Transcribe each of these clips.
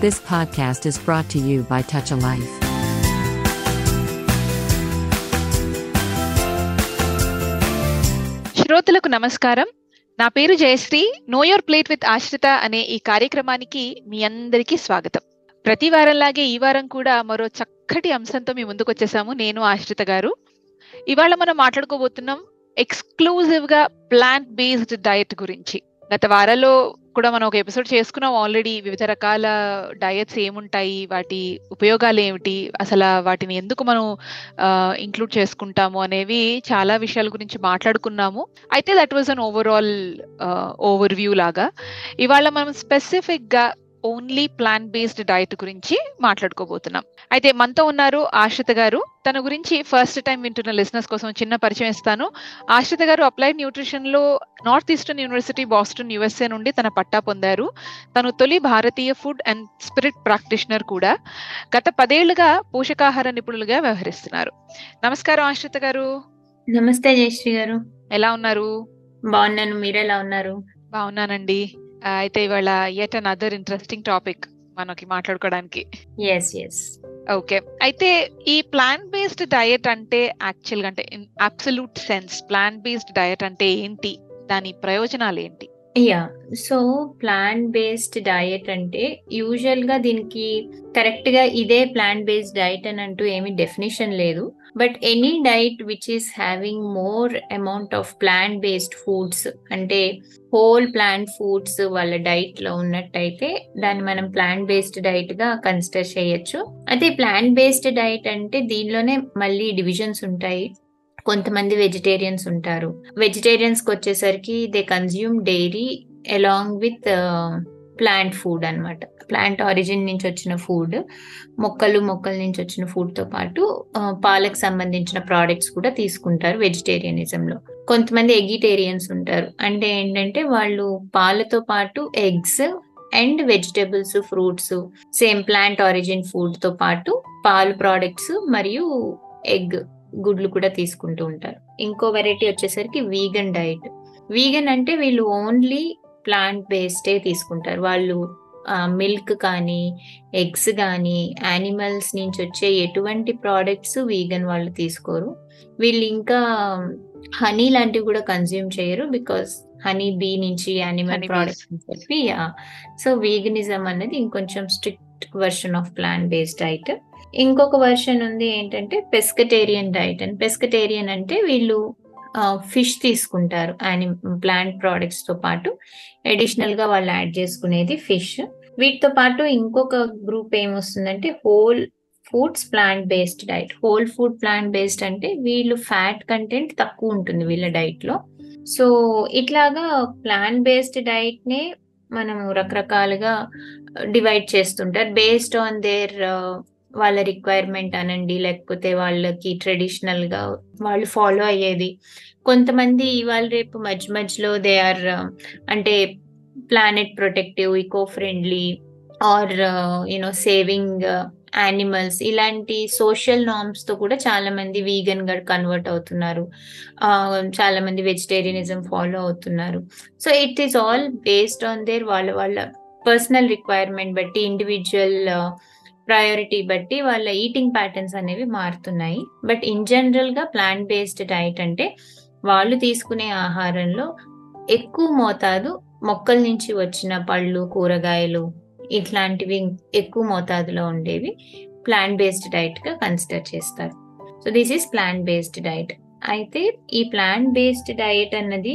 This podcast is brought to you by Touch a Life. శ్రోతలకు నమస్కారం. నా పేరు Jayashree. Know your plate with Ashrita అనే ఈ కార్యక్రమానికి మీ అందరికీ స్వాగతం. ప్రతి వారంలాగే ఈ వారం కూడా మరో చక్కటి అంశంతో మీ ముందుకు వచ్చేసాము. నేను ఆశ్రిత గారు. ఇవాళ మనం మాట్లాడుకోబోతున్నాం ఎక్స్క్లూజివ్గా ప్లాంట్ బేస్డ్ డయట్ గురించి. గత వారాల్లో కూడా మనం ఒక ఎపిసోడ్ చేసుకున్నాం ఆల్రెడీ వివిధ రకాల డయట్స్ ఏముంటాయి? వాటి ఉపయోగాలు ఏమిటి? అసలు వాటిని ఎందుకు మనం ఇంక్లూడ్ చేసుకుంటాము అనేవి చాలా విషయాల గురించి మాట్లాడుకున్నాము. అయితే that was an overall overview లాగా. ఇవాళ మనం స్పెసిఫిక్గా ఓన్లీ ప్లాన్ బేస్డ్ డయట్ గురించి మాట్లాడుకోబోతున్నాం. అయితే మనతో ఉన్నారు ఆశ్రిత గారు. తన గురించి ఫస్ట్ టైం వింటున్న లిసినర్స్ కోసం చిన్న పరిచయం ఇస్తాను. ఆశ్రిత గారు అప్లైడ్ న్యూట్రిషన్లో north eastern university Boston USA నుండి తన పట్టా పొందారు. తను తొలి భారతీయ ఫుడ్ అండ్ స్పిరిట్ ప్రాక్టీషనర్ కూడా. గత పదేళ్ళుగా పోషకాహార నిపుణులుగా వ్యవహరిస్తున్నారు. నమస్కారం ఆశ్రిత గారు. నమస్తే జయశ్రీ గారు. ఎలా ఉన్నారు? బాగున్నాను. మీరు ఎలా ఉన్నారు? బాగున్నానండి. అయితే ఇవాళ at an other interesting topic మనకి మాట్లాడుకోవడానికి. ఎస్ ఎస్ ఓకే అయితే ఈ ప్లాంట్ బేస్డ్ డయట్ అంటే యాక్చువల్గా అంటే in absolute sense plant based diet అంటే ఏంటి? దాని ప్రయోజనాలు ఏంటి? Yeah so plant based diet అంటే యూజువల్గా దీనికి కరెక్ట్గా ఇదే ప్లాంట్ బేస్డ్ డయట్ అని అంటూ ఏమి డెఫినేషన్ లేదు. But any diet which is having more amount of plant based foods అంటే హోల్ ప్లాంట్ ఫుడ్స్ వాళ్ళ డైట్లో ఉన్నట్టయితే దాన్ని మనం ప్లాంట్ బేస్డ్ డైట్గా కన్సిడర్ చేయొచ్చు. అయితే ప్లాంట్ బేస్డ్ డైట్ అంటే దీనిలోనే మళ్ళీ డివిజన్స్ ఉంటాయి. కొంతమంది వెజిటేరియన్స్ ఉంటారు. వెజిటేరియన్స్కి వచ్చేసరికి they consume dairy along with plant food అనమాట ప్లాంట్ ఆరిజిన్ నుంచి వచ్చిన ఫుడ్ మొక్కలు మొక్కల నుంచి వచ్చిన ఫుడ్తో పాటు పాలకు సంబంధించిన ప్రోడక్ట్స్ కూడా తీసుకుంటారు వెజిటేరియనిజంలో. కొంతమంది ఎగిటేరియన్స్ ఉంటారు. అంటే ఏంటంటే వాళ్ళు పాలతో పాటు eggs and vegetables fruits same plant origin ఫుడ్తో పాటు పాలు ప్రోడక్ట్స్ మరియు ఎగ్ గుడ్లు కూడా తీసుకుంటూ ఉంటారు. ఇంకో వెరైటీ వచ్చేసరికి వీగన్ డైట్. వీగన్ అంటే వీళ్ళు ఓన్లీ ప్లాంట్ బేస్డే తీసుకుంటారు. వాళ్ళు మిల్క్ కానీ ఎగ్స్ కానీ యానిమల్స్ నుంచి వచ్చే ఎటువంటి ప్రోడక్ట్స్ వీగన్ వాళ్ళు తీసుకోరు. వీళ్ళు ఇంకా హనీ లాంటివి కూడా కన్జ్యూమ్ చేయరు బికాస్ హనీ బీ నుంచి యానిమల్ ప్రోడక్ట్స్ అని చెప్పి సో వీగనిజం అనేది ఇంకొంచెం strict version of plant based diet. ఇంకొక వర్షన్ ఉంది ఏంటంటే పెస్కటేరియన్ డైట్. అని పెస్కటేరియన్ అంటే వీళ్ళు ఫిష్ తీసుకుంటారు యాని ప్లాంట్ ప్రోడక్ట్స్తో పాటు. అడిషనల్గా వాళ్ళు యాడ్ చేసుకునేది ఫిష్. వీటితో పాటు ఇంకొక గ్రూప్ ఏమొస్తుందంటే whole foods plant based diet. Whole food plant based అంటే వీళ్ళు ఫ్యాట్ కంటెంట్ తక్కువ ఉంటుంది వీళ్ళ డైట్లో సో ఇట్లాగా ప్లాంట్ బేస్డ్ డైట్ నే మనము రకరకాలుగా డివైడ్ చేస్తుంటారు. బేస్డ్ ఆన్ దేర్ వాళ్ళ రిక్వైర్మెంట్ అనండి లేకపోతే వాళ్ళకి ట్రెడిషనల్గా వాళ్ళు ఫాలో అయ్యేది. కొంతమంది ఇవాళ రేపు మధ్య మధ్యలో దే ఆర్ um, అంటే planet protective eco friendly or you know saving animals ఇలాంటి సోషల్ నామ్స్తో కూడా చాలా మంది వీగన్గా కన్వర్ట్ అవుతున్నారు. చాలా మంది వెజిటేరియనిజం ఫాలో అవుతున్నారు. So it is all based on their వాళ్ళ వాళ్ళ పర్సనల్ రిక్వైర్మెంట్ బట్టి ఇండివిజువల్ ప్రయారిటీ బట్టి వాళ్ళ ఈటింగ్ ప్యాటర్న్స్ అనేవి మారుతున్నాయి. బట్ ఇన్ జనరల్గా ప్లాంట్ బేస్డ్ డైట్ అంటే వాళ్ళు తీసుకునే ఆహారంలో ఎక్కువ మోతాదు మొక్కల నుంచి వచ్చిన పళ్ళు కూరగాయలు ఇట్లాంటివి ఎక్కువ మోతాదులో ఉండేవి ప్లాంట్ బేస్డ్ డైట్గా కన్సిడర్ చేస్తారు. So this is plant based diet అయితే ఈ ప్లాంట్ బేస్డ్ డైట్ అన్నది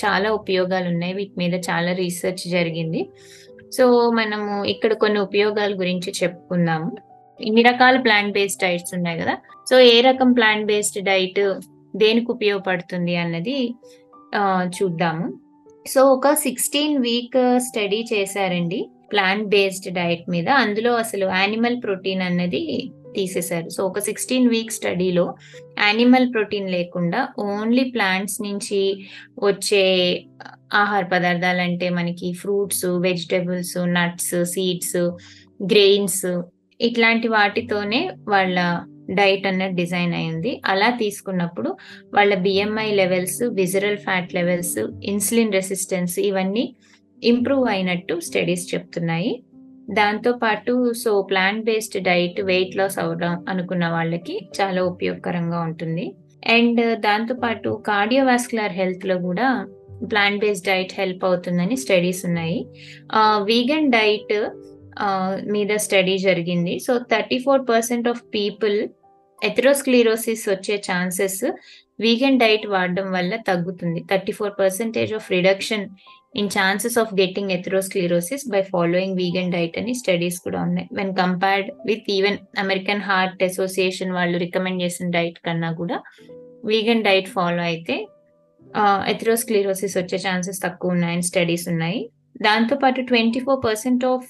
చాలా ఉపయోగాలు ఉన్నాయి. వీటి మీద చాలా రీసెర్చ్ జరిగింది. సో మనము ఇక్కడ కొన్ని ఉపయోగాల గురించి చెప్పుకుందాము. ఇన్ని రకాల ప్లాంట్ బేస్డ్ డైట్స్ ఉన్నాయి కదా. సో ఏ రకం ప్లాంట్ బేస్డ్ డైట్ దేనికి ఉపయోగపడుతుంది అన్నది చూద్దాము. సో ఒక సిక్స్టీన్ వీక్ స్టడీ చేశారండి ప్లాంట్ బేస్డ్ డైట్ మీద. అందులో అసలు యానిమల్ ప్రోటీన్ అన్నది తీసేశారు. సో ఒక సిక్స్టీన్ వీక్ స్టడీలో యానిమల్ ప్రోటీన్ లేకుండా ఓన్లీ ప్లాంట్స్ నుంచి వచ్చే ఆహార పదార్థాలు అంటే మనకి fruits vegetables nuts seeds grains ఇట్లాంటి వాటితోనే వాళ్ళ డైట్ అన్నది డిజైన్ అయింది. అలా తీసుకున్నప్పుడు వాళ్ళ BMI levels visceral fat levels insulin resistance ఇవన్నీ ఇంప్రూవ్ అయినట్టు స్టడీస్ చెప్తున్నాయి. దాంతో పాటు so plant based diet weight loss అవడం అనుకున్న వాళ్ళకి చాలా ఉపయోగకరంగా ఉంటుంది. అండ్ దాంతో పాటు కార్డియోవాస్కులర్ హెల్త్లో కూడా ప్లాంట్ బేస్డ్ డైట్ హెల్ప్ అవుతుందని స్టడీస్ ఉన్నాయి. వీగన్ డైట్ మీద స్టడీ జరిగింది. So thirty four percent of people atherosclerosis వచ్చే ఛాన్సెస్ వీగన్ డైట్ వాడడం వల్ల తగ్గుతుంది. Thirty four percentage of reduction in chances of getting atherosclerosis by following vegan diet అని studies కూడా ఉన్నాయి. When compared with even American Heart Association వాళ్ళు recommend చేసిన diet కన్నా కూడా వీగన్ డైట్ ఫాలో అయితే ఎథ్రోస్క్లీరోసిస్ వచ్చే ఛాన్సెస్ తక్కువ ఉన్నాయని స్టడీస్ ఉన్నాయి. దాంతోపాటు twenty four percent of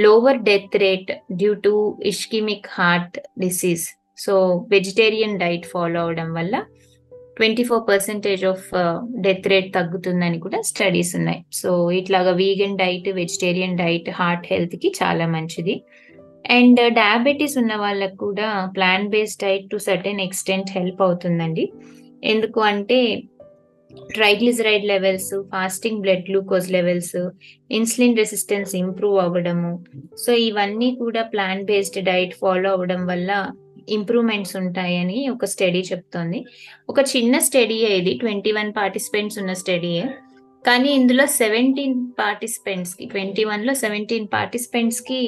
lower death rate due to ischemic heart disease so vegetarian diet follow అవడం వల్ల twenty four percentage of death rate తగ్గుతుందని కూడా స్టడీస్ ఉన్నాయి. సో ఇట్లాగా vegan diet vegetarian diet heart హెల్త్కి చాలా మంచిది. అండ్ డయాబెటీస్ ఉన్న వాళ్ళకు కూడా plant based diet to certain extent help అవుతుందండి. ఎందుకు అంటే triglyceride levels fasting blood glucose levels insulin resistance improve అవ్వడము. సో ఇవన్నీ కూడా ప్లాంట్ బేస్డ్ డైట్ ఫాలో అవ్వడం వల్ల ఇంప్రూవ్మెంట్స్ ఉంటాయని ఒక స్టడీ చెప్తోంది. ఒక చిన్న స్టడీ ఇది ట్వంటీ వన్ పార్టిసిపెంట్స్ ఉన్న స్టడీయే కానీ ఇందులో సెవెంటీన్ పార్టిసిపెంట్స్కి ట్వంటీ వన్లో సెవెంటీన్ పార్టిసిపెంట్స్కి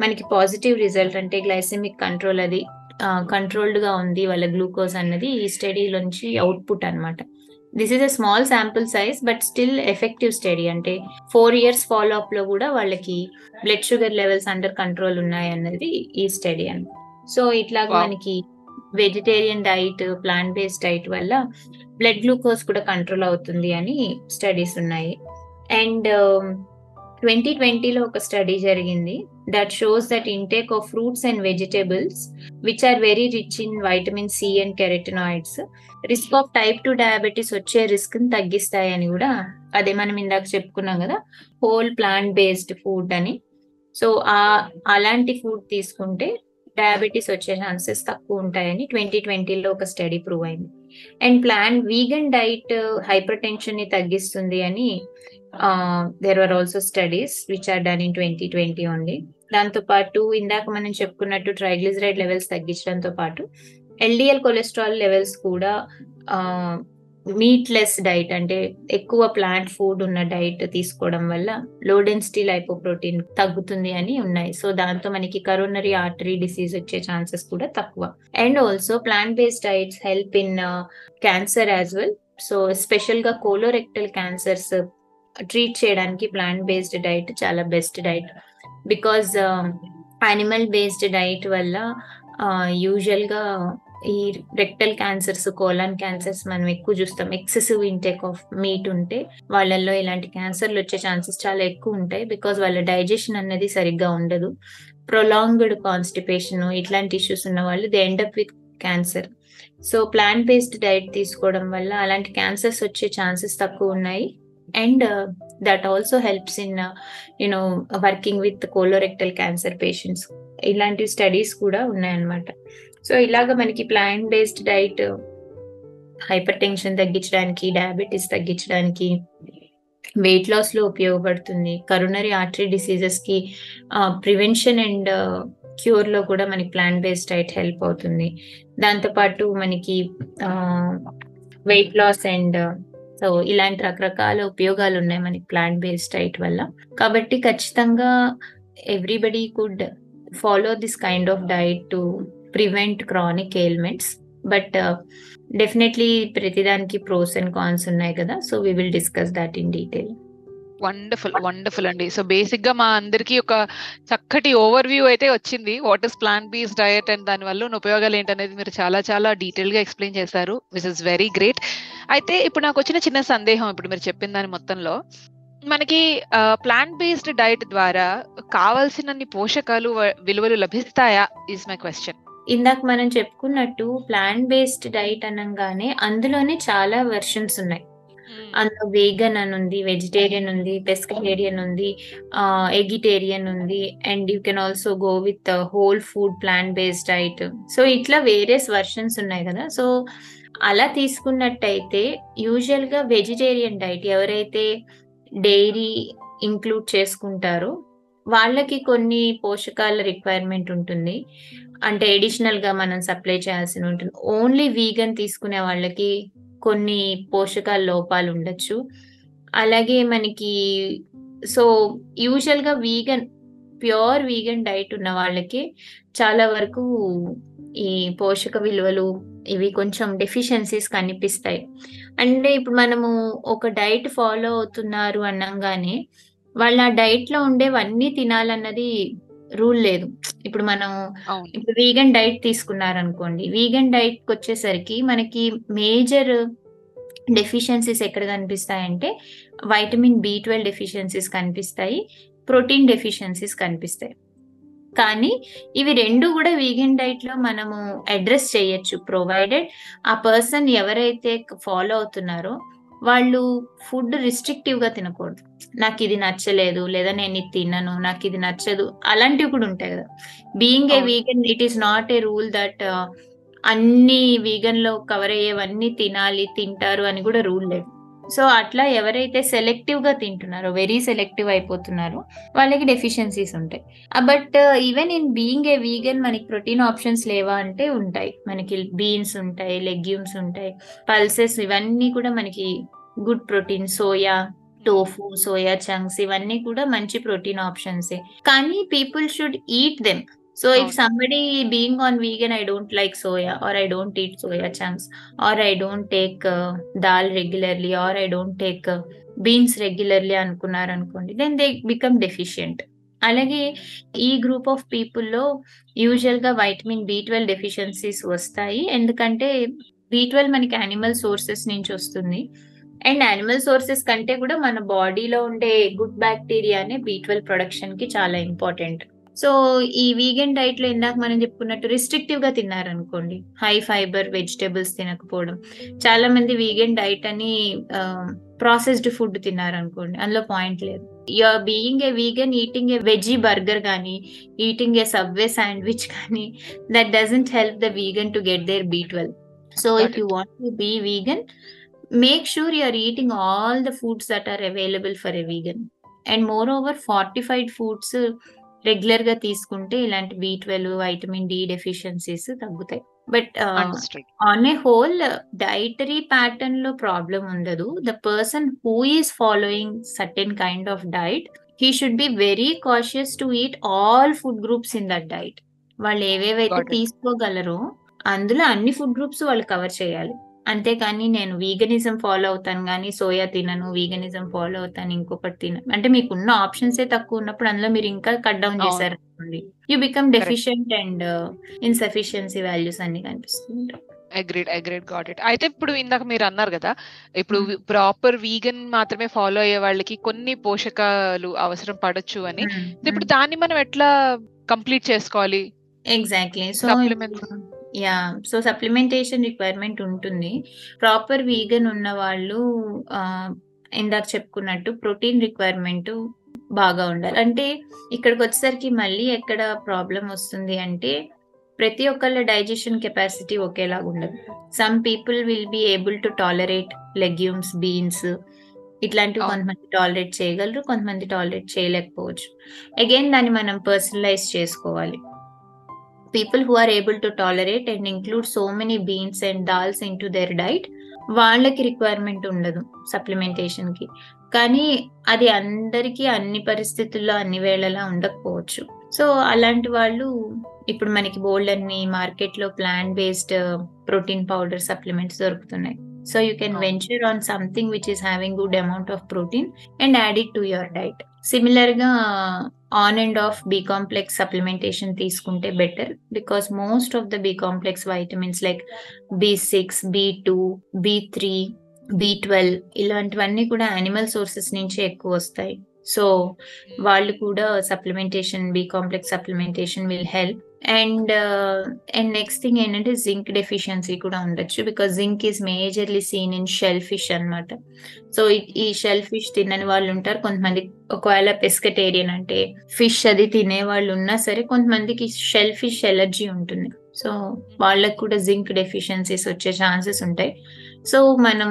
మనకి పాజిటివ్ రిజల్ట్ అంటే గ్లైసెమిక్ కంట్రోల్ అది కంట్రోల్డ్గా ఉంది వాళ్ళ గ్లూకోజ్ అన్నది ఈ స్టడీలోంచి అవుట్పుట్ అనమాట this is a small sample size but still effective study అంటే ఫోర్ ఇయర్స్ ఫాలో అప్లో కూడా వాళ్ళకి blood sugar levels under control ఉన్నాయి అన్నది ఈ స్టడీ అని. So Wow. మనకి vegetarian diet plant based diet వల్ల బ్లడ్ గ్లూకోజ్ కూడా కంట్రోల్ అవుతుంది అని స్టడీస్ ఉన్నాయి. అండ్ ట్వంటీ ట్వంటీలో ఒక స్టడీ జరిగింది. That shows that intake of fruits and vegetables which are very rich in vitamin C and carotenoids risk of type two diabetes వచ్చే రిస్క్ని తగ్గిస్తాయని కూడా అదే మనం ఇందాక చెప్పుకున్నాం కదా హోల్ ప్లాంట్ బేస్డ్ ఫుడ్ అని. సో ఆ అలాంటి ఫుడ్ తీసుకుంటే డయాబెటీస్ వచ్చే ఛాన్సెస్ తక్కువ ఉంటాయని ట్వంటీ ట్వంటీలో ఒక స్టడీ ప్రూవ్ అయింది. అండ్ ప్లాన్ వీగన్ డైట్ హైపర్ టెన్షన్ని తగ్గిస్తుంది అని there are also studies which are done in twenty twenty only దాంతో పాటు ఇందాక మనం చెప్పుకున్నట్టు ట్రైగ్లిజరైడ్ లెవెల్స్ తగ్గించడంతో పాటు ఎల్డిఎల్ కొలెస్ట్రాల్ లెవెల్స్ కూడా మీట్ లెస్ డైట్ అంటే ఎక్కువ ప్లాంట్ ఫుడ్ ఉన్న డైట్ తీసుకోవడం వల్ల లో డెన్సిటీ లైపోప్రోటీన్ తగ్గుతుంది అని ఉన్నాయి. సో దాంతో మనకి కరోనరీ ఆర్టరీ డిసీజ్ వచ్చే ఛాన్సెస్ కూడా తక్కువ. And also plant based diets help in cancer as well so స్పెషల్గా కోలోరెక్టల్ క్యాన్సర్స్ ట్రీట్ చేయడానికి ప్లాంట్ బేస్డ్ డైట్ చాలా best diet because animal based diet వల్ల యూజువల్గా ఈ రెక్టల్ క్యాన్సర్స్ కోలాన్ క్యాన్సర్స్ మనం ఎక్కువ చూస్తాం. ఎక్సెసివ్ ఇంటేక్ ఆఫ్ మీట్ ఉంటే వాళ్ళల్లో ఇలాంటి క్యాన్సర్లు వచ్చే ఛాన్సెస్ చాలా ఎక్కువ ఉంటాయి. బికాజ్ వాళ్ళ డైజెషన్ అనేది సరిగ్గా ఉండదు. ప్రొలాంగ్డ్ కాన్స్టిపేషన్ ఇట్లాంటి ఇష్యూస్ ఉన్న వాళ్ళు they end up with cancer so plant based diet తీసుకోవడం వల్ల అలాంటి క్యాన్సర్స్ వచ్చే ఛాన్సెస్ తక్కువ ఉన్నాయి. And that also helps in you know working with colorectal cancer patients ఇలాంటి స్టడీస్ కూడా ఉన్నాయన్నమాట. సో ఇలాగ మనకి plant based diet hypertension తగ్గించడానికి డయాబెటీస్ తగ్గించడానికి వెయిట్ లాస్లో ఉపయోగపడుతుంది. కరోనరీ ఆర్టరీ డిసీజెస్కి ప్రివెన్షన్ అండ్ క్యూర్లో కూడా మనకి ప్లాంట్ బేస్డ్ డైట్ హెల్ప్ అవుతుంది. దాంతోపాటు మనకి వెయిట్ లాస్ అండ్ సో ఇలాంటి రకరకాల ఉపయోగాలు ఉన్నాయి మనకి ప్లాంట్ బేస్డ్ డైట్ వల్ల. కాబట్టి ఖచ్చితంగా everybody could follow this kind of diet to prevent chronic ailments but definitely ప్రతిదానికి ప్రోస్ అండ్ కాన్స్ ఉన్నాయి కదా. So we will discuss that in detail wonderful wonderful అండి. సో బేసిక్గా మా అందరికి ఒక చక్కటి ఓవర్ వ్యూ అయితే వచ్చింది. What is plant based diet and దాని వల్ల ఉపయోగాలు ఏంటనేది మీరు చాలా చాలా డీటెయిల్గా ఎక్స్ప్లెయిన్ చేశారు విచ్ ఇస్ వెరీ గ్రేట్. అయితే ఇప్పుడు నాకు వచ్చిన చిన్న సందేహం ఇప్పుడు మీరు చెప్పిన దాని మొత్తంలో. మనకి ప్లాంట్ బేస్డ్ డైట్ ద్వారా కావాల్సినన్ని పోషకాలు విలువలు లభిస్తాయా ఇస్ మై క్వశ్చన్ ఇందాక మనం చెప్పుకున్నట్టు ప్లాంట్ బేస్డ్ డైట్ అనగానే అందులోనే చాలా వెర్షన్స్ ఉన్నాయి. Mm. అందులో వేగన్ అని ఉంది వెజిటేరియన్ ఉంది పెస్కటేరియన్ ఉంది ఎగిటేరియన్ ఉంది and you can also go with whole food plant based diet so ఇట్లా వేరియస్ వర్షన్స్ ఉన్నాయి కదా. సో అలా తీసుకున్నట్టయితే యూజువల్గా వెజిటేరియన్ డైట్ ఎవరైతే డైరీ ఇంక్లూడ్ చేసుకుంటారో వాళ్ళకి కొన్ని పోషకాల రిక్వైర్మెంట్ ఉంటుంది. అంటే ఎడిషనల్గా మనం సప్లై చేయాల్సి ఉంటుంది. ఓన్లీ వీగన్ తీసుకునే వాళ్ళకి కొన్ని పోషకాల లోపాలు ఉండొచ్చు. అలాగే మనకి సో యూజువల్గా వీగన్ ప్యూర్ వీగన్ డైట్ ఉన్న వాళ్ళకి చాలా వరకు ఈ పోషక విలువలు ఇవి కొంచెం డెఫిషియన్సీస్ కనిపిస్తాయి. అంటే ఇప్పుడు మనము ఒక డైట్ ఫాలో అవుతున్నారు అనంగానే వాళ్ళ ఆ ఉండేవన్నీ తినాలన్నది రూల్ లేదు. ఇప్పుడు మనం ఇప్పుడు వీగన్ డైట్ తీసుకున్నారనుకోండి వీగన్ డైట్కి వచ్చేసరికి మనకి మేజర్ డెఫిషియన్సీస్ ఎక్కడ కనిపిస్తాయంటే వైటమిన్ బి ట్వెల్వ్ డెఫిషియన్సీస్ కనిపిస్తాయి ప్రోటీన్ డెఫిషియన్సీస్ కనిపిస్తాయి. కానీ ఇవి రెండు కూడా వీగన్ డైట్లో మనము అడ్రస్ చేయొచ్చు ప్రొవైడెడ్ ఆ పర్సన్ ఎవరైతే ఫాలో అవుతున్నారో వాళ్ళు ఫుడ్ రిస్ట్రిక్టివ్గా తినకూడదు. నాకు ఇది నచ్చలేదు లేదా నేను ఇది తినను నాకు ఇది నచ్చదు అలాంటివి కూడా ఉంటాయి కదా. Being a. Vegan it is not a rule that అన్ని వీగన్లో కవర్ అయ్యేవన్నీ తినాలి తింటారు అని కూడా రూల్ లేదు. సో అట్లా ఎవరైతే సెలెక్టివ్గా తింటున్నారో వెరీ సెలెక్టివ్ అయిపోతున్నారో వాళ్ళకి డెఫిషియన్సీస్ ఉంటాయి. But even in being a vegan మనకి ప్రోటీన్ ఆప్షన్స్ లేవా అంటే ఉంటాయి. మనకి బీన్స్ ఉంటాయి లెగ్యూమ్స్ ఉంటాయి పల్సెస్ ఇవన్నీ కూడా మనకి good protein soya tofu soya chunks ఇవన్నీ కూడా మంచి ప్రోటీన్ ఆప్షన్సే కానీ people should eat them so if. Somebody being on vegan I don't like soya or I don't eat soya chunks or I don't take dal regularly or I don't take beans regularly అనుకున్నారు అనుకోండి then they become deficient అలాగే ఈ group of పీపుల్లో యూజువల్గా vitamin B twelve deficiencies వస్తాయి. ఎందుకంటే B twelve మనకి animal sources నుంచి వస్తుంది. అండ్ యానిమల్ సోర్సెస్ కంటే కూడా మన బాడీలో ఉండే గుడ్ బ్యాక్టీరియానే బి ట్వెల్వ్ ప్రొడక్షన్కి చాలా ఇంపార్టెంట్ సో ఈ వీగన్ డైట్లో ఇందాక మనం చెప్పుకున్నట్టు రిస్ట్రిక్టివ్గా తిన్నారనుకోండి హై ఫైబర్ వెజిటేబుల్స్ తినకపోవడం. చాలా మంది వీగన్ డైట్ అని ప్రాసెస్డ్ ఫుడ్ తిన్నారనుకోండి అందులో పాయింట్ లేదు. You're being a vegan eating a veggie burger కానీ ఈటింగ్ ఏ సబ్వే శాండ్విచ్ కానీ that doesn't help the vegan to get their B twelve so if you want to be vegan make sure you are eating all the foods that are available for a vegan. And moreover fortified foods రెగ్యులర్గా తీసుకుంటే ఇలాంటి B twelve vitamin D deficiencies తగ్గుతాయి. But on a whole dietary ప్యాటర్న్లో problem ఉండదు. The person who is following certain kind of diet he should be very cautious to eat all food groups in that diet. వాళ్ళు ఏవేవైతే. తీసుకోగలరో అందులో అన్ని food groups వాళ్ళు cover చేయాలి. అంతేకాని నేను వీగనిజం ఫాలో అవుతాను కానీ సోయా తినను వీగనిజం ఫాలో అవుతాను ఇంకొకటి తినను. అంటే మీకు ఉన్న ఆప్షన్స్ ఏ తక్కువ ఉన్నప్పుడు అందులో మీరు ఇంకా కట్ డౌన్. చేశారు అనుకోండి you become deficient and insufficiency values అన్ని కనిపిస్తుంటాయి. అగ్రీడ్ అగ్రీడ్ గాట్ ఇట్ అయితే ఇప్పుడు ఇందాక మీరు అన్నారు కదా ఇప్పుడు ప్రాపర్ వీగన్ మాత్రమే ఫాలో అయ్యే వాళ్ళకి కొన్ని పోషకాలు అవసరం పడొచ్చు అని. ఇప్పుడు దాన్ని మనం ఎట్లా కంప్లీట్ చేసుకోవాలి? Exactly so. Yeah so supplementation requirement ఉంటుంది. ప్రాపర్ వీగన్ ఉన్న వాళ్ళు ఇందాక చెప్పుకున్నట్టు ప్రోటీన్ రిక్వైర్మెంట్ బాగా ఉండాలి. అంటే ఇక్కడికి వచ్చేసరికి మళ్ళీ ఎక్కడ ప్రాబ్లం వస్తుంది అంటే ప్రతి ఒక్కళ్ళ డైజెషన్ కెపాసిటీ ఒకేలాగా ఉండదు. Some people will be able to tolerate legumes beans ఇట్లాంటివి. కొంతమంది టాలరేట్ చేయగలరు కొంతమంది టాలరేట్ చేయలేకపోవచ్చు. అగైన్ దాన్ని మనం పర్సనలైజ్ చేసుకోవాలి. People who are able to tolerate and include so many beans and dals into their diet వాళ్ళకి రిక్వైర్మెంట్ ఉండదు సప్లిమెంటేషన్కి. కానీ అది అందరికీ అన్ని పరిస్థితుల్లో అన్ని వేళలా ఉండకపోవచ్చు. సో అలాంటి వాళ్ళు ఇప్పుడు మనకి బోల్డ్ అన్ని మార్కెట్లో plant based protein powder supplements దొరుకుతున్నాయి. So you can. Venture on something which is having good amount of protein and add it to your diet సిమిలర్గా on and off B complex supplementation తీసుకుంటే better because most of the B complex vitamins like B six B two B three B twelve ఇలాంటివన్నీ కూడా animal sources నుంచి ఎక్కువ వస్తాయి. So వాళ్ళు కూడా supplementation B complex supplementation will help and and next thing ఏంటంటే zinc deficiency కూడా ఉండొచ్చు because zinc is majorly seen in shellfish అనమాట సో ఈ షెల్ ఫిష్ తినని వాళ్ళు ఉంటారు. కొంతమంది ఒకవేళ పెస్కటేరియన్ అంటే ఫిష్ అది తినే వాళ్ళు ఉన్నా సరే కొంతమందికి షెల్ ఫిష్ ఎలర్జీ ఉంటుంది. సో వాళ్ళకు కూడా జింక్ డెఫిషియన్సీస్ వచ్చే ఛాన్సెస్ ఉంటాయి. సో మనం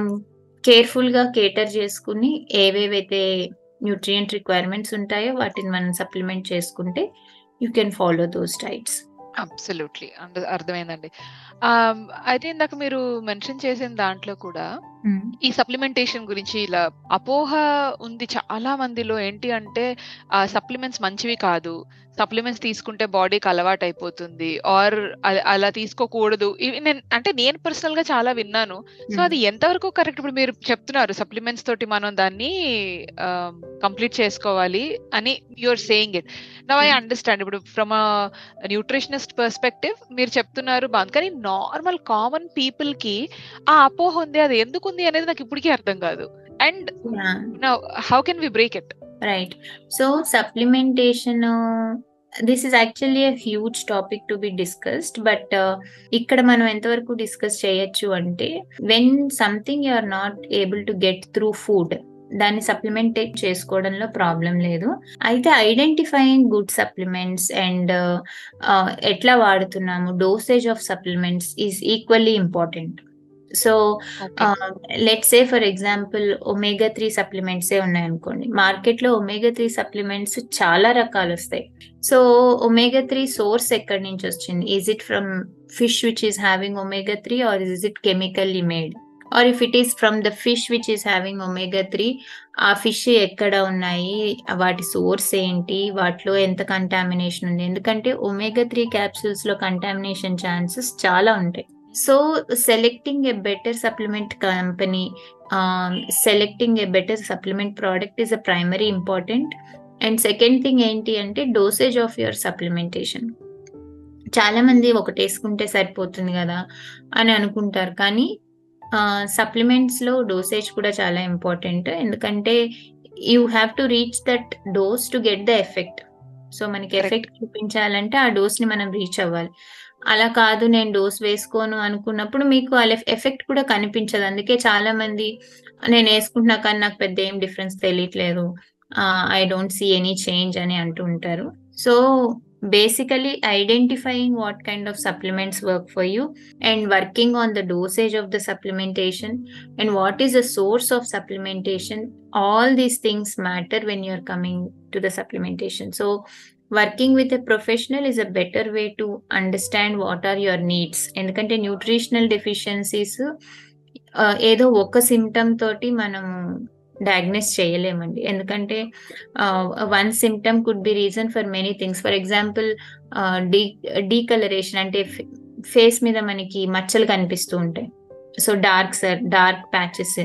కేర్ఫుల్గా కేటర్ చేసుకుని ఏవేవైతే న్యూట్రియంట్ రిక్వైర్మెంట్స్ ఉంటాయో వాటిని మనం సప్లిమెంట్ చేసుకుంటే you can follow those diets absolutely. అర్థమైందండి. అయితే ఇందాక మీరు మెన్షన్ చేసిన దాంట్లో కూడా ఈ సప్లిమెంటేషన్ గురించి ఇలా అపోహ ఉంది చాలా మందిలో ఏంటి అంటే ఆ సప్లిమెంట్స్ మంచివి కాదు సప్లిమెంట్స్ తీసుకుంటే బాడీకి అలవాటు అయిపోతుంది. ఆర్ అలా తీసుకోకూడదు. నేను అంటే నేను పర్సనల్గా చాలా విన్నాను. సో అది ఎంతవరకు కరెక్ట్ ఇప్పుడు మీరు చెప్తున్నారు సప్లిమెంట్స్ తోటి మనం దాన్ని కంప్లీట్ చేసుకోవాలి అని your saying it now I. Understand ఇప్పుడు ఫ్రమ్ న్యూట్రిషనిస్ట్ పర్స్పెక్టివ్ మీరు చెప్తున్నారు బాగుంది. కానీ నార్మల్ కామన్ పీపుల్కి ఆ అపోహ ఉంది అది ఎందుకు ఉంది అనేది నాకు ఇప్పటికీ అర్థం కాదు. And how can we break it right so supplementation this is actually a huge topic to be discussed but ఇక్కడ మనం ఎంతవరకు డిస్కస్ చేయొచ్చు అంటే when something you are not able to get through food దాన్ని సప్లిమెంట్ చేసుకోవడంలో problem లేదు. అయితే identifying good supplements and ఎట్లా వాడుతున్నాము dosage of supplements is equally important so let say for example omega three supplements ఉన్నాయనుకోండి. మార్కెట్లో ఒమేగా త్రీ సప్లిమెంట్స్ చాలా రకాలు వస్తాయి సో ఒమేగా త్రీ సోర్స్ ఎక్కడి నుంచి వచ్చింది? Is it from fish which is having omega three or is it chemically made or if it is from the fish which is having omega three ఆ fish ఎక్కడ ఉన్నాయి? వాటి source ఏంటి? వాటిలో ఎంత కంటామినేషన్ ఉంది? ఎందుకంటే ఒమేగా త్రీ క్యాప్సూల్స్లో కంటామినేషన్ ఛాన్సెస్ చాలా ఉంటాయి. So selecting a better supplement company selecting a better supplement product is a primary important and second thing ఏంటి అంటే డోసేజ్ ఆఫ్ యువర్ సప్లిమెంటేషన్ చాలా మంది ఒకటి వేసుకుంటే సరిపోతుంది కదా అని అనుకుంటారు. కానీ సప్లిమెంట్స్లో డోసేజ్ కూడా చాలా ఇంపార్టెంట్ ఎందుకంటే you have to reach that dose to get the effect so మనకి. ఎఫెక్ట్ చూపించాలంటే ఆ డోస్ని మనం రీచ్ అవ్వాలి. అలా కాదు నేను డోస్ వేసుకోను అనుకున్నప్పుడు మీకు ఆ ఎఫెక్ట్ కూడా కనిపించదు. అందుకే చాలా మంది నేను వేసుకుంటున్నా కానీ నాకు పెద్ద ఏం డిఫరెన్స్ తెలియట్లేదు. I don't see any change అని అంటూ ఉంటారు. So basically identifying what kind of supplements work for you and working on the dosage of the supplementation and what is the source of supplementation all these things matter when you're coming to the supplementation. So working with a professional is a better way to understand what are your needs ఎందుకంటే nutritional deficiencies ఏదో ఒక symptom తోటి మనము diagnose చేయలేమండి. ఎందుకంటే one symptom could be reason for many things for example D డీకలరేషన్ అంటే face మీద మనకి మచ్చలు కనిపిస్తూ ఉంటాయి. So dark sir dark patches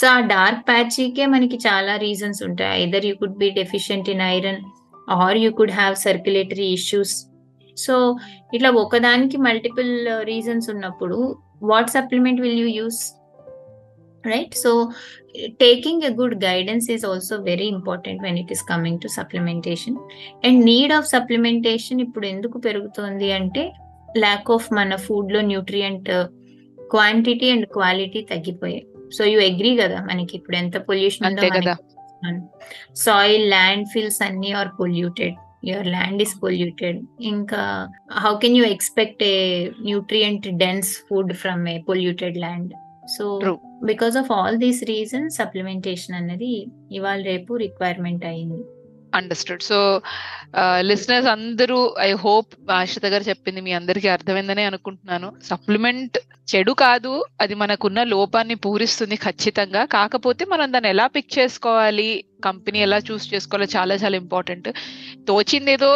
so ఆ డార్క్ ప్యాచ్కే మనకి చాలా రీజన్స్ ఉంటాయి. Either you could be deficient in iron or you could have circulatory issues. So ఇట్లా ఒకదానికి మల్టిపుల్ రీజన్స్ ఉన్నప్పుడు what supplement will you use? Right? So taking a good guidance is also very important when it is coming to supplementation. And need of supplementation ఇప్పుడు ఎందుకు పెరుగుతోంది అంటే lack of మన ఫుడ్లో nutrient quantity and quality తగ్గిపోయాయి. So you agree కదా మనకి ఇప్పుడు ఎంత పొల్యూషన్ కదా. సాయిల్ ల్యాండ్ ఫిల్స్ అన్ని are polluted your land is polluted ఇంకా how can you expect a nutrient dense food from a polluted land so. Because of all these reasons supplementation అనేది ఇవాళ రేపు రిక్వైర్మెంట్ అయింది. అండర్స్టూడ్ సో లిసనర్స్ అందరూ I hope ఆశ్రిత గారు చెప్పింది మీ అందరికీ అర్థమైందని అనుకుంటున్నాను. సప్లిమెంట్ చెడు కాదు అది మనకున్న లోపాన్ని పూరిస్తుంది ఖచ్చితంగా. కాకపోతే మనం దాన్ని ఎలా పిక్ చేసుకోవాలి కంపెనీ ఎలా చూస్ చేసుకోవాలో చాలా చాలా ఇంపార్టెంట్ తోచింది ఏదో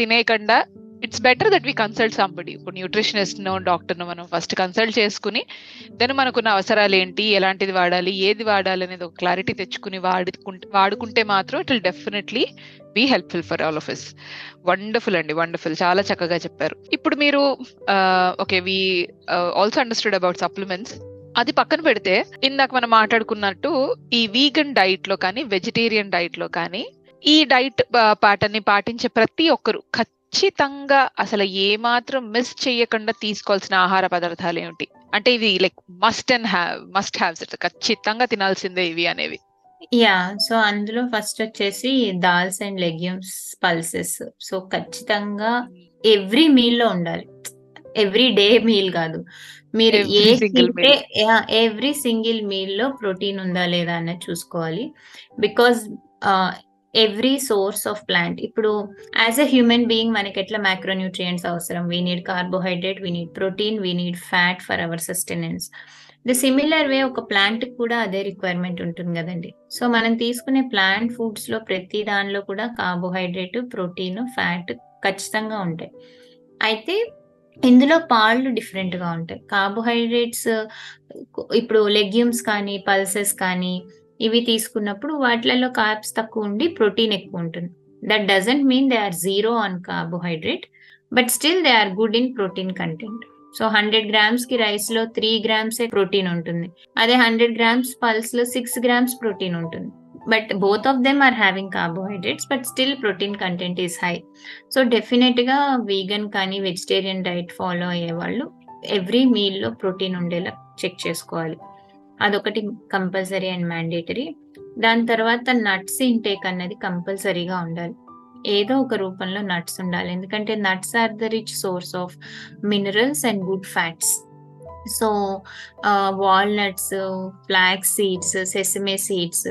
తినేయకుండా it's better that we consult somebody ఇప్పుడు న్యూట్రిషనిస్ట్ను డాక్టర్ మనం ఫస్ట్ కన్సల్ట్ చేసుకుని దెన్ మనకున్న అవసరాలు ఏంటి ఎలాంటిది వాడాలి ఏది వాడాలి అనేది ఒక క్లారిటీ తెచ్చుకుని వాడుకుంటే వాడుకుంటే మాత్రం it will definitely be helpful for all of us wonderful అండి వండర్ఫుల్ చాలా చక్కగా చెప్పారు. ఇప్పుడు మీరు okay we also understood about supplements అది పక్కన పెడితే ఇందాక మనం మాట్లాడుకున్నట్టు ఈ వీగన్ డైట్లో కానీ వెజిటేరియన్ డైట్లో కానీ ఈ డైట్ ప్యాటర్న్ని పాటించే ప్రతి ఒక్కరు ఖచ్చితంగా అసలు ఏ మాత్రం మిస్ చేయకుండా తీసుకోవాల్సిన ఆహార పదార్థాలు ఏమిటి? అంటే ఇవి like must and have must haves ఖచ్చితంగా తినాల్సిందే ఇవి అనేవి. యా సో అందులో ఫస్ట్ వచ్చేసి dals and legumes pulses. So ఖచ్చితంగా ఎవ్రీ మీల్లో ఉండాలి. ఎవ్రీ డే మీల్ కాదు. మీరు ఏ ఎవ్రీ సింగిల్ మీల్లో ప్రోటీన్ ఉందా లేదా అన్నది చూసుకోవాలి. Because every source of plant ఇప్పుడు యాజ్ ఎ హ్యూమన్ బీయింగ్ మనకి ఎట్లా మ్యాక్రోన్యూట్రియంట్స్ అవసరం we need carbohydrate we need protein we need fat for our sustenance the similar way ఒక ప్లాంట్ కూడా అదే రిక్వైర్మెంట్ ఉంటుంది కదండి సో మనం తీసుకునే ప్లాంట్ ఫుడ్స్లో ప్రతి దానిలో కూడా కార్బోహైడ్రేట్ ప్రోటీన్ ఫ్యాట్ ఖచ్చితంగా ఉంటాయి అయితే ఇందులో పాళ్ళు డిఫరెంట్గా ఉంటాయి కార్బోహైడ్రేట్స్ ఇప్పుడు లెగ్యూమ్స్ కానీ పల్సెస్ కానీ ఇవి తీసుకున్నప్పుడు వాటిలలో కార్బ్స్ తక్కువ ఉండి ప్రోటీన్ ఎక్కువ ఉంటుంది. That doesn't mean they are zero on carbohydrate but still they are good in protein content so hundred గ్రామ్స్కి రైస్లో త్రీ గ్రామ్స్ ప్రోటీన్ ఉంటుంది. అదే హండ్రెడ్ గ్రామ్స్ పల్స్లో సిక్స్ గ్రామ్స్ ప్రోటీన్ ఉంటుంది. But both of them are having carbohydrates but still protein content is high so డెఫినెట్గా vegan కానీ vegetarian diet follow అయ్యే వాళ్ళు every మీల్లో ప్రోటీన్ ఉండేలా చెక్ చేసుకోవాలి. అదొకటి కంపల్సరీ అండ్ మ్యాండేటరీ. దాని తర్వాత నట్స్ ఇంటేక్ అన్నది కంపల్సరీగా ఉండాలి. ఏదో ఒక రూపంలో నట్స్ ఉండాలి. ఎందుకంటే nuts are the rich source of minerals and good fats. So walnuts flax seeds sesame seeds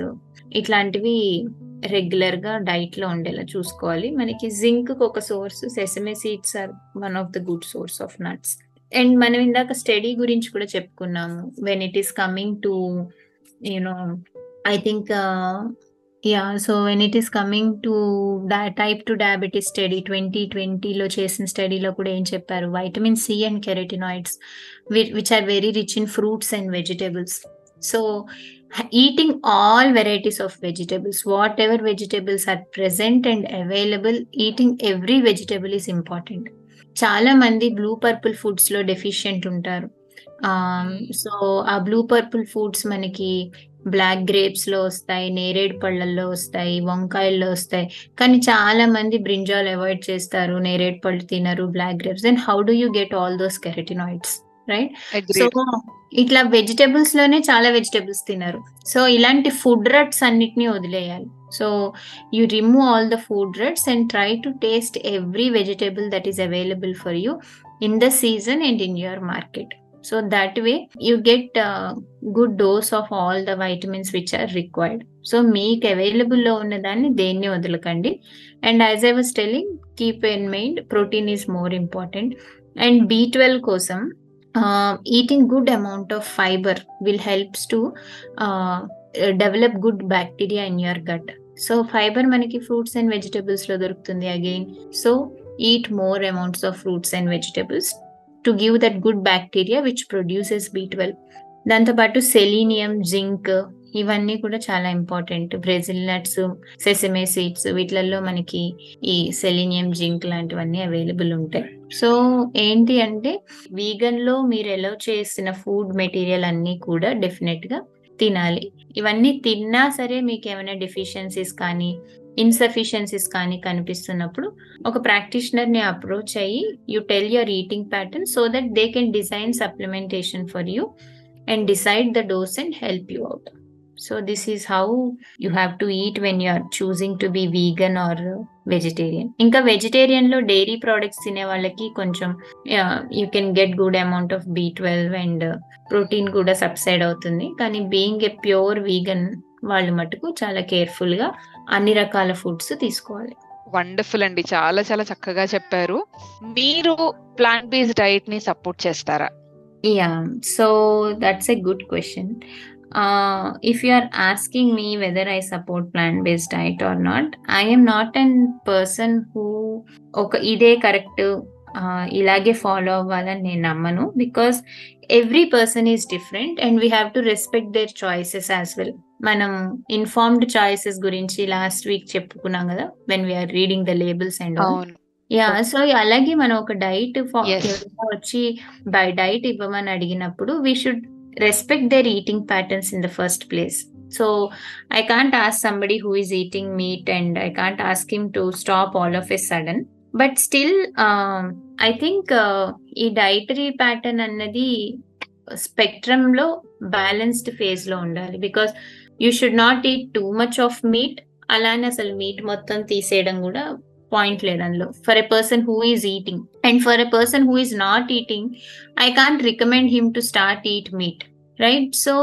ఇట్లాంటివి రెగ్యులర్గా డైట్లో ఉండేలా చూసుకోవాలి. మనకి జింక్ ఒక source sesame seeds are one of the good source of nuts. And మనం ఇందాక స్టడీ గురించి కూడా చెప్పుకున్నాము. When it is coming to you know I think yeah so when it is coming to type two diabetes study twenty ట్వంటీలో చేసిన స్టడీలో కూడా ఏం చెప్పారు? Vitamin C and carotenoids which are very rich in fruits and vegetables so eating all varieties of vegetables whatever vegetables are present and available eating every vegetable is important చాలా మంది blue purple ఫుడ్స్లో deficient ఉంటారు. So ఆ blue purple foods మనకి black గ్రేప్స్లో వస్తాయి నేరేడు పళ్ళల్లో వస్తాయి వంకాయల్లో వస్తాయి. కానీ చాలా మంది బ్రింజాల్ అవాయిడ్ చేస్తారు నేరేడు పళ్ళు తినరు black grapes then how do you get all those carotenoids right so ఇట్లా వెజిటేబుల్స్లోనే చాలా వెజిటేబుల్స్ తినరు. సో ఇలాంటి ఫుడ్ రట్స్ అన్నిటిని వదిలేయాలి. so you remove all the food ruts and try to taste every vegetable that is available for you in the season and in your market so that way you get good dose of all the vitamins which are required so మీకు అవైలబుల్లో ఉన్న దాన్ని దేన్ని వదలకండి and as I was telling keep in mind protein is more important and B twelve కోసం eating good amount of fibre will helps to develop good bacteria in your gut so fibre మనకి fruits and వెజిటబుల్స్లో దొరుకుతుంది again so eat more amounts of fruits and vegetables to give that good bacteria which produces B twelve దాంతోపాటు selenium zinc ఇవన్నీ కూడా చాలా important Brazil nuts sesame seeds వీటిలలో మనకి ఈ selenium zinc లాంటివన్నీ అవైలబుల్ ఉంటాయి. సో ఏంటి అంటే వీగన్లో మీరు ఎలా చేసిన ఫుడ్ మెటీరియల్ అన్ని కూడా డెఫినెట్గా తినాలి. ఇవన్నీ తిన్నా సరే మీకు ఏమైనా డెఫిషియన్సీస్ కానీ ఇన్సఫిషియన్సీస్ కానీ కనిపిస్తున్నప్పుడు ఒక ప్రాక్టీషనర్ని అప్రోచ్ అయ్యి you tell your eating pattern so that they can design supplementation for you and decide the dose and help you out so this is how you have to eat when you are choosing to be vegan or vegetarian ఇంకా వెజిటేరియన్లో dairy products తినే వాళ్ళకి కొంచెం you can get good amount of B twelve and protein కూడా subside అవుతుంది. కానీ being a pure vegan వాళ్ళు మటుకు చాలా కేర్ఫుల్గా అన్ని రకాల ఫుడ్స్ తీసుకోవాలి. వండర్ఫుల్ అండి. చాలా చాలా చక్కగా చెప్పారు. మీరు ప్లాంట్ బేస్డ్ డైట్ని సపోర్ట్ చేస్తారా? Yeah so that's a good question if you are asking me whether I support plant based diet or not I'm not an person who ఒక ఇదే కరెక్ట్ ఇలాగే ఫాలో అవ్వాలని నేను నమ్మను because every person is different and we have to respect their choices as well మనం informed choices గురించి last week చెప్పుకున్నాం కదా when we're reading the labels and yeah so అలాగే మనం ఒక డైట్. వచ్చి బై డైట్ ఇవ్వమని అడిగినప్పుడు we should respect their eating patterns in the first place so I can't ask somebody who is eating meat and I can't ask him to stop all of a sudden but still I think ఈ dietary pattern అన్నది spectrum లో balanced phase లో ఉండాలి because you should not eat too much of meat అలానే అసలు meet మొత్తం తీసేయడం కూడా పాయింట్ లేదు అందులో for a person who is eating and for a person who is not eating I can't recommend him to start eat meat right so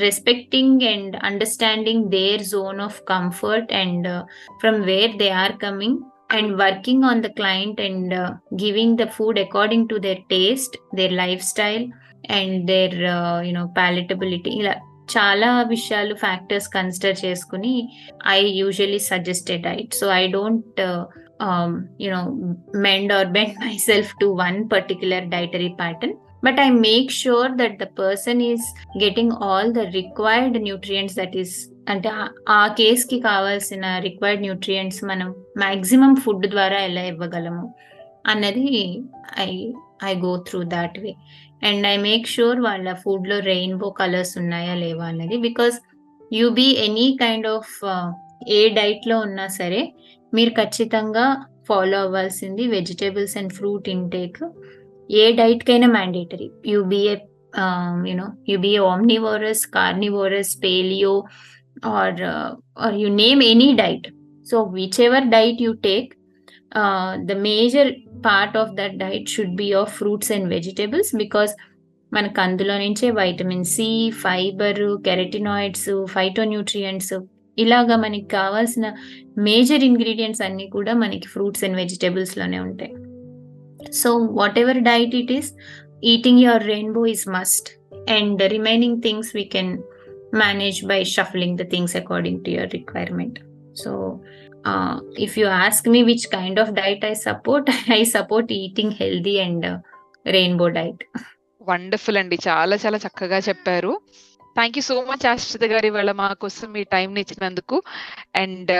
respecting and understanding their zone of comfort and uh, from where they are coming and working on the client and uh, giving the food according to their taste their lifestyle and their uh, you know palatability ఇలా చాలా విషయాలు factors consider చేసుకుని I usually suggested diet so I don't Um, you know know mend or myself to one particular dietary pattern but i make sure that the person is getting all the required nutrients that is అంటే ఆ కేస్కి కావాల్సిన required nutrients మనం maximum food ద్వారా ఎలా ఇవ్వగలము అన్నది I I go through that way and I make sure వాళ్ళ ఫుడ్లో రెయిన్బో కలర్స్ ఉన్నాయా లేవా అన్నది. Because you be any kind of ఏ డైట్లో ఉన్నా సరే మీరు ఖచ్చితంగా ఫాలో అవ్వాల్సింది వెజిటేబుల్స్ అండ్ ఫ్రూట్ ఇంటేక్ ఏ డైట్ కైనా mandatory you be a you know you omnivorous carnivorous paleo or or you name any diet so whichever diet you take the major part of that diet should be of fruits and vegetables because మనకు అందులో నుంచే vitamin C fibre carotenoids phytonutrients ఇలాగా మనకి కావాల్సిన major ingredients అన్నీ కూడా మనకి fruits and వెజిటేబుల్స్లోనే ఉంటాయి. So whatever diet it is eating your rainbow is must and remaining things we can manage by shuffling the things according to your requirement so if you ask me which kind of diet I support I support eating healthy and rainbow diet wonderful అండి. చాలా చాలా చక్కగా చెప్పారు. Thank you so much ఆశ్రిత గారి వాళ్ళ మా కోసం మీ టైం ఇచ్చినందుకు. అండ్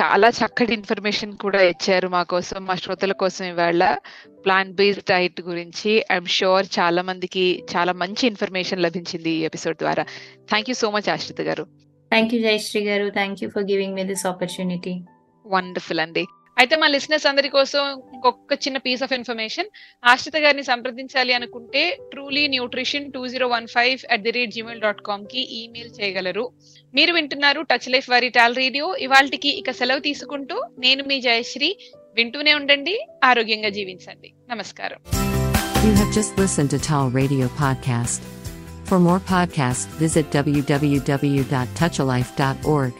చాలా చక్కటి ఇన్ఫర్మేషన్ కూడా ఇచ్చారు మా కోసం మా శ్రోతల కోసం ఇవాళ. ప్లాంట్ బేస్డ్ డైట్ గురించి ఐఎమ్ షూర్ చాలా మందికి చాలా మంచి ఇన్ఫర్మేషన్ లభించింది ఈ ఎపిసోడ్ ద్వారా. Thank you so much Ashritha గారు. Thank you Jayashree garu. Thank you for giving me this opportunity wonderful అండి. అయితే మా లిసినర్స్ అందరి కోసం ఇంకొక చిన్న పీస్ ఆఫ్ ఇన్ఫర్మేషన్ ఆశ్రిత గారిని సంప్రదించాలి అనుకుంటే truly nutrition two zero one five at the rate gmail dot కామ్కి email చేయగలరు. మీరు వింటున్నారు టచ్ లైఫ్ వారి టాల్ రేడియో ఇవాళకి ఇక సెలవు తీసుకుంటూ నేను మీ జయశ్రీ. వింటూనే ఉండండి ఆరోగ్యంగా జీవించండి. నమస్కారం. You have just listened to Tall Radio Podcast. For more podcasts, visit www.touchalife.org.